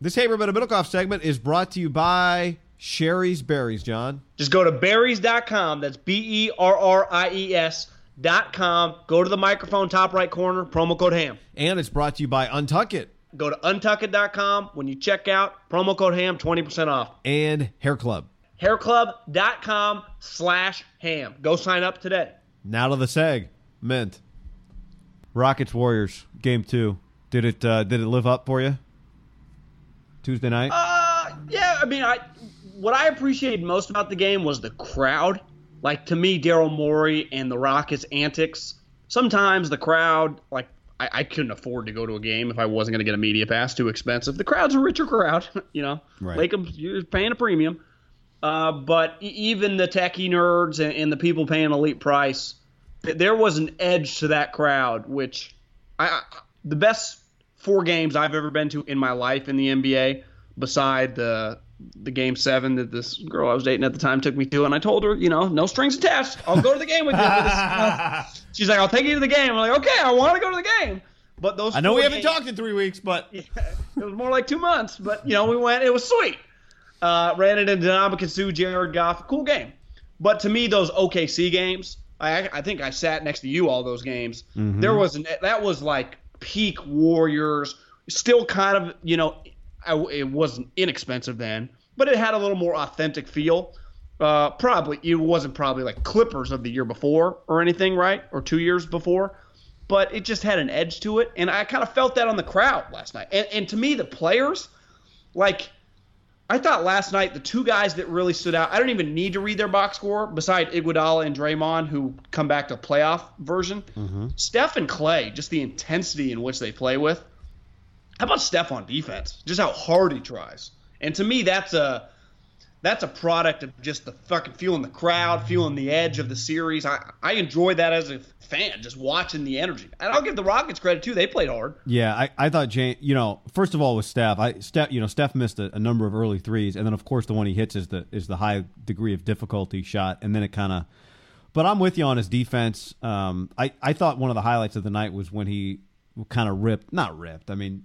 This Haberman and Middlekauff segment is brought to you by Shari's Berries, John. Just go to berries.com. That's B E R R I E S.com. Go to the microphone, top right corner, promo code HAM. And it's brought to you by Untuck It Go to untuckit.com. When you check out, promo code HAM, 20% off. and Hair Club. Hairclub.com slash ham. Go sign up today. Now to the seg. Mint. Rockets Warriors, game two. Did it uh, did it live up for you? Tuesday night? Uh, yeah, I mean, I what I appreciated most about the game was the crowd. Like to me, Daryl Morey and the Rockets' antics. Sometimes the crowd, like I, I couldn't afford to go to a game if I wasn't going to get a media pass. Too expensive. The crowd's a richer crowd, you know. Right. Lakeham's you're paying a premium. Uh, but even the techie nerds and, and the people paying elite price, there was an edge to that crowd, which I, I the best four games I've ever been to in my life in the NBA, beside the the game seven that this girl I was dating at the time took me to, and I told her, you know, no strings attached. I'll go to the game with you. Uh, she's like, I'll take you to the game. I'm like, okay, I want to go to the game. But those I know we haven't games- talked in three weeks, but it was more like two months, but you know, we went. It was sweet. Uh, ran it into Nabakasu, Jared Goff. Cool game. But to me, those OKC games, I, I think I sat next to you all those games. There was an, that was like peak Warriors. Still kind of, you know, it wasn't inexpensive then, but it had a little more authentic feel. Uh, probably it wasn't probably like Clippers of the year before or anything, right? Or two years before but it just had an edge to it. And I kind of felt that on the crowd last night. And, and to me, the players, like, I thought last night the two guys that really stood out, I don't even need to read their box score beside Iguodala and Draymond, who come back to playoff version. Mm-hmm. Steph and Klay, just the intensity in which they play with. How about Steph on defense? Just how hard he tries. And to me, that's a that's a product of just the fucking feeling the crowd, feeling the edge of the series. I, I enjoy that as a fan, just watching the energy. And I'll give the Rockets credit too; they played hard. yeah, I, I thought Jane. You know, first of all with Steph, I Steph, you know, Steph missed a, a number of early threes, and then of course the one he hits is the is the high degree of difficulty shot, and then it kind of. But I'm with you on his defense. Um, I I thought one of the highlights of the night was when he kind of ripped, not ripped. I mean,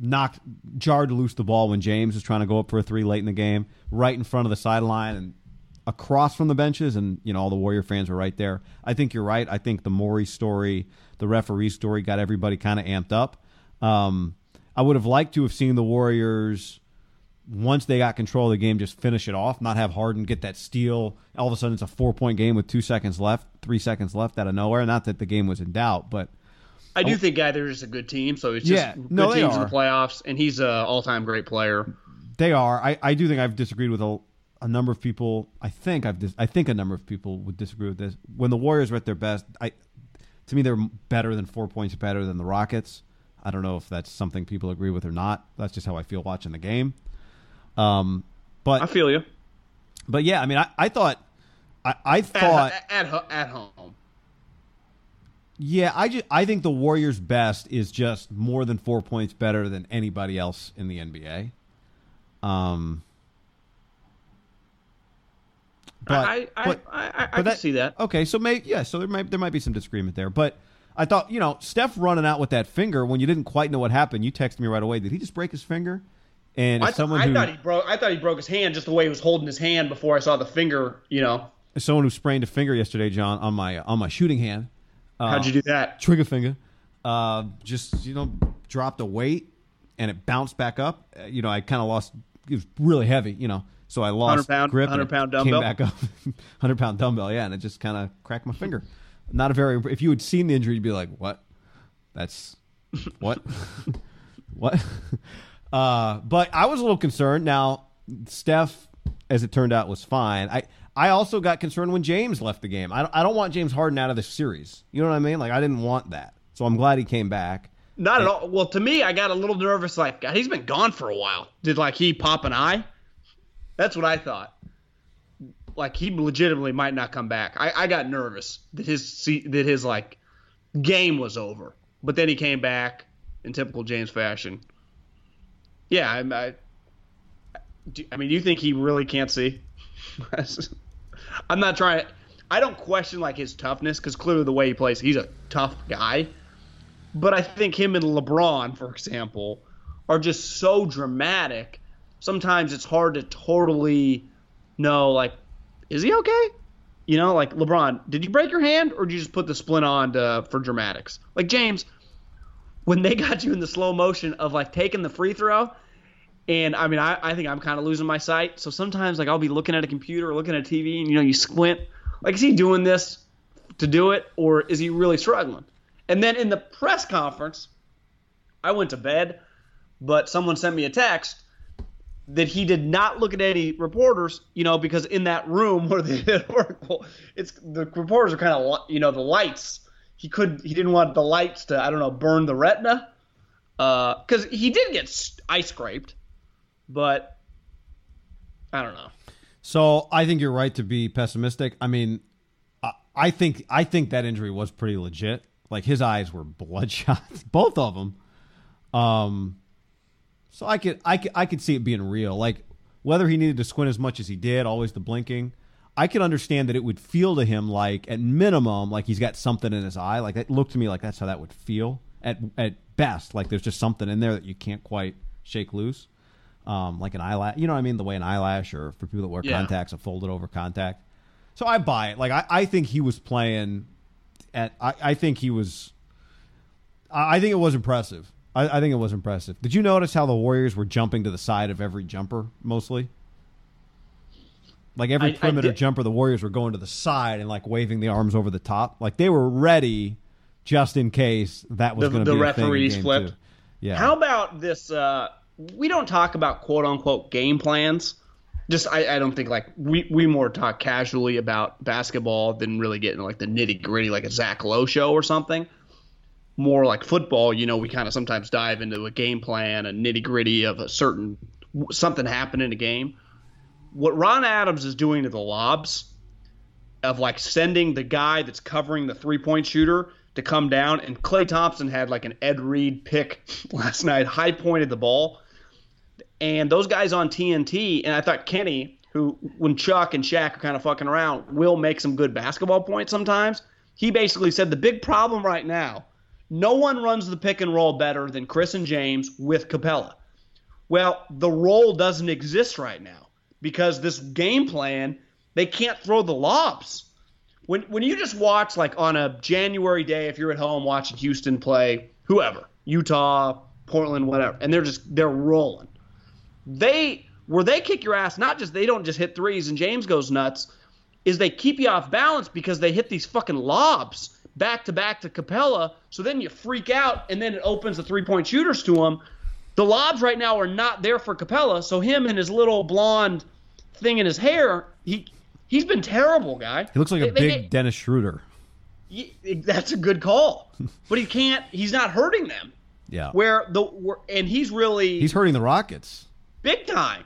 knocked jarred loose the ball when James was trying to go up for a three late in the game, right in front of the sideline and across from the benches, and you know all the Warrior fans were right there. I think you're right. I think the Morey story, the referee story, got everybody kind of amped up. Um, I would have liked to have seen the Warriors once they got control of the game, just finish it off, not have Harden get that steal. All of a sudden, it's a four point game with two seconds left, three seconds left out of nowhere. Not that the game was in doubt, but I do think guy they're just a good team, so it's just Yeah, good no, teams in the playoffs, and he's a all-time great player. They are. I, I do think I've disagreed with a, a number of people. I think I've dis- I think a number of people would disagree with this. When the Warriors were at their best, I to me they're better than four points better than the Rockets. I don't know if that's something people agree with or not. That's just how I feel watching the game. Um, but I feel you. but yeah, I mean, I, I thought I, I thought at, ho- at home. Yeah, I just I think the Warriors' best is just more than four points better than anybody else in the NBA. Um, but I I, but, I, I, I but can see that. Okay, so maybe yeah, so there might there might be some disagreement there, but I thought you know Steph running out with that finger when you didn't quite know what happened. You texted me right away. Did he just break his finger? And I, someone I who thought he broke. I thought he broke his hand just the way he was holding his hand before I saw the finger. You know, someone who sprained a finger yesterday, John, on my on my shooting hand. Uh, how'd you do that? Trigger finger. Uh, just you know, dropped a weight and it bounced back up. Uh, you know, I kind of lost. It was really heavy. You know, so I lost 100 pound- grip. 100 it pound Came back up. Hundred pound dumbbell. Yeah, and it just kind of cracked my finger. Not a very. If you had seen the injury, you'd be like, "What? That's what? what?" Uh, but I was a little concerned. Now, Steph, as it turned out, was fine. I I also got concerned when James left the game. I don't, I don't want James Harden out of the series. You know what I mean? Like I didn't want that. So I'm glad he came back. Not at all. Well, to me, I got a little nervous. Like, God, he's been gone for a while. Did like he pop an eye? That's what I thought. Like he legitimately might not come back. I, I got nervous that his that his like game was over. But then he came back in typical James fashion. Yeah, I, I, do- I mean, do you think he really can't see? I'm not trying. I don't question like his toughness because clearly the way he plays, he's a tough guy. But I think him and LeBron, for example, are just so dramatic. Sometimes it's hard to totally know, like, is he okay? You know, like LeBron, did you break your hand or did you just put the splint on to, for dramatics? Like James, when they got you in the slow motion of like taking the free throw, and I mean, I, I think I'm kind of losing my sight. So sometimes, like, I'll be looking at a computer or looking at a TV, and you know, you squint. Like, is he doing this to do it, or is he really struggling? And then in the press conference, I went to bed, but someone sent me a text that he did not look at any reporters, you know, because in that room where they did it's the reporters are kind of, you know, the lights. He could, he didn't want the lights to, I don't know, burn the retina, uh, because he did get eye scraped, but I don't know. So I think you're right to be pessimistic. I mean, I, I think I think that injury was pretty legit. Like his eyes were bloodshot, both of them. Um, so I could I could I could see it being real. Like whether he needed to squint as much as he did, always the blinking. I could understand that it would feel to him like, at minimum, like he's got something in his eye. Like it looked to me like that's how that would feel. At at best, like there's just something in there that you can't quite shake loose. Um, like an eyelash, you know what I mean? The way an eyelash, or for people that wear Yeah. contacts, a folded over contact. So I buy it. Like I, I think he was playing at. I, I think he was. I I think it was impressive. I, I think it was impressive. Did you notice how the Warriors were jumping to the side of every jumper mostly? Like every perimeter jumper, the Warriors were going to the side and like waving the arms over the top. Like they were ready just in case that was The- going to the be thing referees flipped. two. Yeah. How about this? Uh, we don't talk about quote unquote game plans. Just I, I don't think like we, we more talk casually about basketball than really getting like the nitty gritty like a Zach Lowe show or something. More like football, you know, we kind of sometimes dive into a game plan, a nitty gritty of a certain something happened in a game. What Ron Adams is doing to the lobs of like sending the guy that's covering the three point shooter to come down. And Klay Thompson had like an Ed Reed pick last night, high pointed the ball. And those guys on TNT, and I thought Kenny, who when Chuck and Shaq are kind of fucking around, will make some good basketball points sometimes. He basically said the big problem right now, no one runs the pick and roll better than Chris and James with Capela. Well, the role doesn't exist right now because this game plan, they can't throw the lobs. When when you just watch like on a January day, if you're at home watching Houston play whoever, Utah, Portland, whatever, and they're just they're rolling. They where they kick your ass, not just they don't just hit threes and James goes nuts, is they keep you off balance because they hit these fucking lobs back to back to Capela. So then you freak out, and then it opens the three point shooters to him. The lobs right now are not there for Capela, so him and his little blonde thing in his hair, he he's been terrible, guy. he looks like a They- they- big Dennis Schroeder. That's a good call, but he can't. He's not hurting them. Yeah. Where the where, and he's really He's hurting the Rockets. Big time.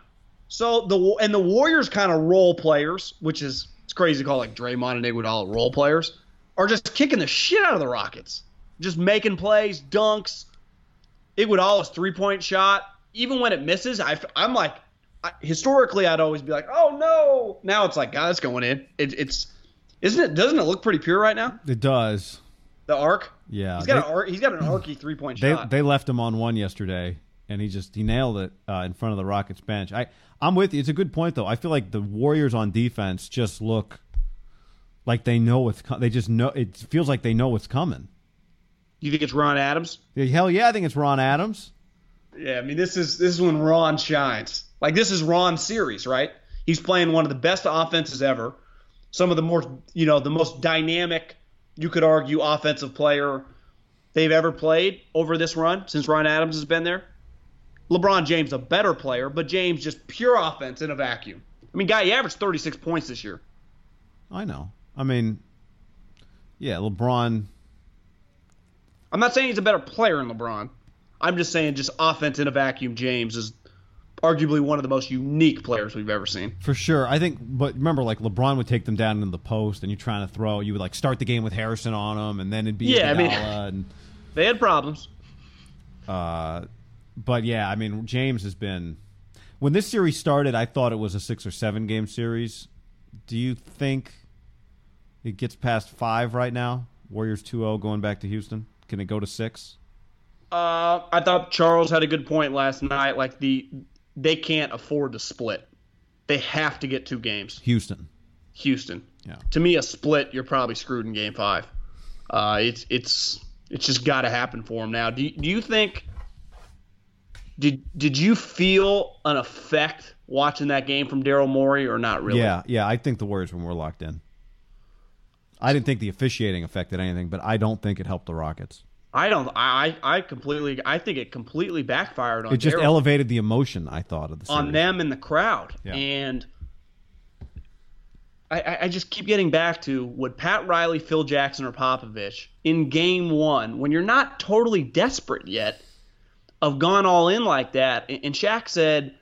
So the and the Warriors kind of role players, which is it's crazy to call like Draymond and Iguodala role players. are just kicking the shit out of the Rockets, just making plays, dunks. Iguodala's three point shot, even when it misses, I, I'm like, I, historically, I'd always be like, oh no. Now it's like, God, it's going in. It, it's, isn't it? Doesn't it look pretty pure right now? It does. The arc. Yeah, He's got they- an arc. He's got an arky three point They shot. they left him on one yesterday, and he just he nailed it uh, in front of the Rockets bench. I I'm with you. It's a good point though. I feel like the Warriors on defense just look like they know what's co- they just know. It feels like they know what's coming. you think it's Ron Adams? Yeah, Hell yeah, I think it's Ron Adams. Yeah, I mean this is this is when Ron shines. Like this is Ron's series, right? He's playing one of the best offenses ever. Some of the more, you know, the most dynamic, you could argue, offensive player they've ever played over this run since Ron Adams has been there. LeBron James a better player, but James just pure offense in a vacuum. I mean, guy, he averaged 36 points this year. I know. I mean, yeah, LeBron. I'm not saying he's a better player than LeBron. I'm just saying just offense in a vacuum. James is arguably one of the most unique players we've ever seen. For sure, I think. But remember, like LeBron would take them down in the post, and you're trying to throw. You would like start the game with Harrison on them, and then it'd be Yeah, I mean- and They had problems. Uh, but yeah, I mean, James has been. When this series started, I thought it was a six or seven game series. Do you think it gets past five right now? Warriors 2 0 going back to Houston? Can it go to six? Uh, I thought Charles had a good point last night. Like the, they can't afford to split. They have to get two games. Houston. Houston. Yeah. To me, a split, you're probably screwed in Game Five. Uh, it's it's it's just got to happen for them now. Do you, do you think? Did did you feel an effect watching that game from Daryl Morey or not really? Yeah, yeah. I think the Warriors were more locked in. I didn't think the officiating affected anything, but I don't think it helped the Rockets. I don't. I I completely. I think it completely backfired on. It just Daryl. elevated the emotion. I thought of the series. on them and the crowd. Yeah. And I- I, I just keep getting back to would Pat Riley, Phil Jackson, or Popovich in game one, when you're not totally desperate yet, have gone all in like that. And Shaq said,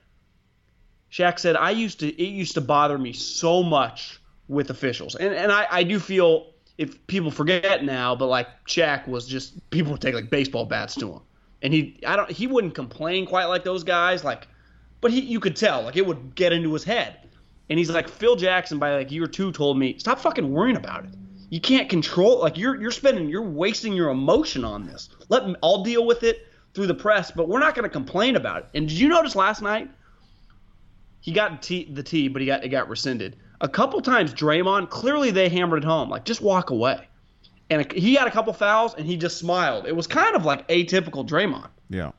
Shaq said, I used to it used to bother me so much with officials. And and I, I do feel if people forget now, but like Shaq was just people would take like baseball bats to him. And he I don't he wouldn't complain quite like those guys, like but he you could tell, like it would get into his head. And he's like, Phil Jackson by like year two told me, Stop fucking worrying about it. You can't control like you're you're spending you're wasting your emotion on this. Let I'll deal with it through the press, but we're not gonna complain about it. And did you notice last night? He got T, the T, but he got it got rescinded. A couple times Draymond, clearly they hammered it home, like just walk away. And he had a couple fouls and he just smiled. It was kind of like atypical Draymond. Yeah.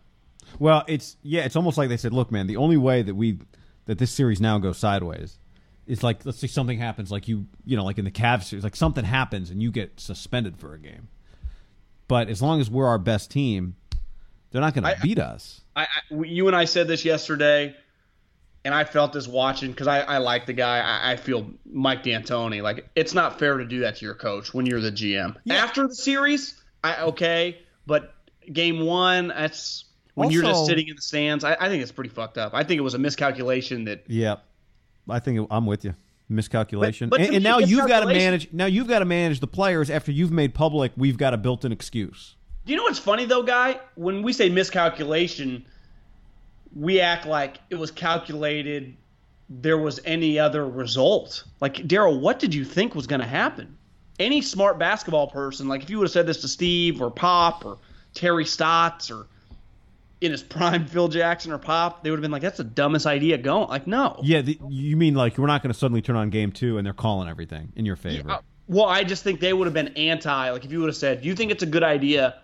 Well, it's yeah, it's almost like they said, "Look, man, the only way that we that this series now goes sideways is like let's say something happens, like you you know, like in the Cavs series, like something happens and you get suspended for a game. But as long as we're our best team, they're not going to beat us. I, I, you and I said this yesterday, and I felt this watching because I, I like the guy. I, I feel Mike D'Antoni. Like it's not fair to do that to your coach when you're the GM. After the series, I okay, but game one, that's when you're just sitting in the stands. I, I think it's pretty fucked up. I think it was a miscalculation that Yeah, I think I'm with you. Miscalculation, But- but and, and now you've got to manage. Now you've got to manage the players after you've made public. We've got a built-in excuse. Do you know what's funny though, guy? When we say miscalculation, we act like it was calculated. There was any other result. Like Daryl, what did you think was going to happen? Any smart basketball person, like if you would have said this to Steve or Pop or Terry Stotts or in his prime Phil Jackson or Pop, they would have been like, "That's the dumbest idea going." Like, no. Yeah, the, you mean like we're not going to suddenly turn on game two and they're calling everything in your favor? Uh, Well, I just think they would have been anti. Like if you would have said, "Do you think it's a good idea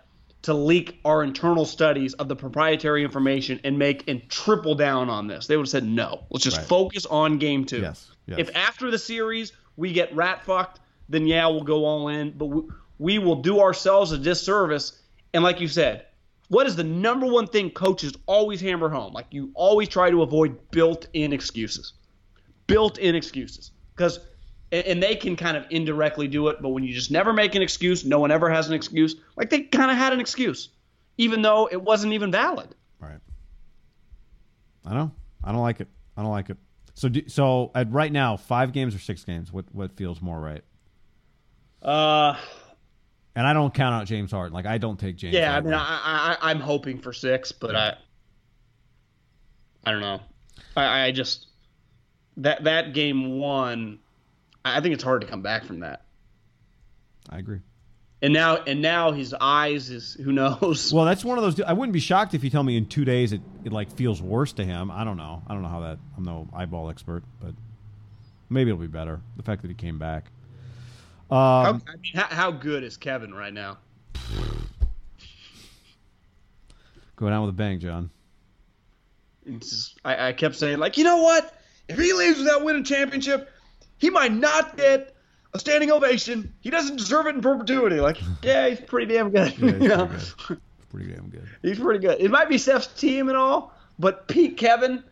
to leak our internal studies of the proprietary information and make and triple down on this?" They would have said, "No. Let's just Right. focus on game two. Yes, yes. If after the series we get rat fucked, then yeah, we'll go all in. But we, we will do ourselves a disservice. And like you said, what is the number one thing coaches always hammer home? Like you always try to avoid built-in excuses built-in excuses because and and they can kind of indirectly do it but when you just never make an excuse no one ever has an excuse like they kind of had an excuse even though it wasn't even valid Right. I know. I don't like it. I don't like it. So, do, so at right now, five games or six games? What what feels more right? uh And I don't count out James Harden. Like I don't take James. Yeah, I mean, I, I I'm hoping for six, but I I don't know. I, I just that that game one, I think it's hard to come back from that. I agree. And now and now his eyes is who knows. Well, that's one of those. I wouldn't be shocked if you tell me in two days it, it like feels worse to him. I don't know. I don't know how that. I'm no eyeball expert, but maybe it'll be better. The fact that he came back. Um, how, I mean, how, how good is Kevin right now? going out with a bang, John. Just, I, I kept saying like, you know what? If he leaves without winning championship, he might not get a standing ovation. He doesn't deserve it in perpetuity. Like, yeah, he's pretty damn good. Yeah, he's you know? pretty good. Pretty damn good. He's pretty good. It might be Steph's team and all, but Pete Kevin,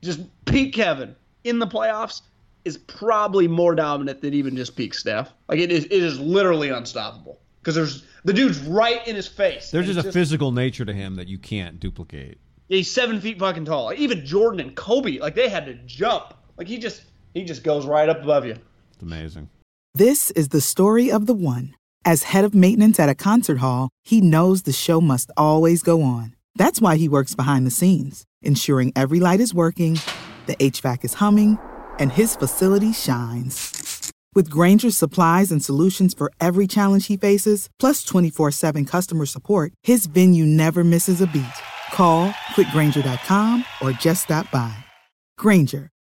just Pete Kevin in the playoffs is probably more dominant than even just Pete Steph. Like it is, it is literally unstoppable because there's the dude's right in his face. There's just a it's physical nature to him that you can't duplicate. He's seven feet fucking tall. Like, even Jordan and Kobe, like they had to jump. Like he just, he just goes right up above you. It's amazing. This is the story of the one. As head of maintenance at a concert hall, he knows the show must always go on. That's why he works behind the scenes, ensuring every light is working, the HVAC is humming, and his facility shines. With Grainger's supplies and solutions for every challenge he faces, plus 24 7 customer support, his venue never misses a beat. Call quickgranger.com or just stop by. Granger,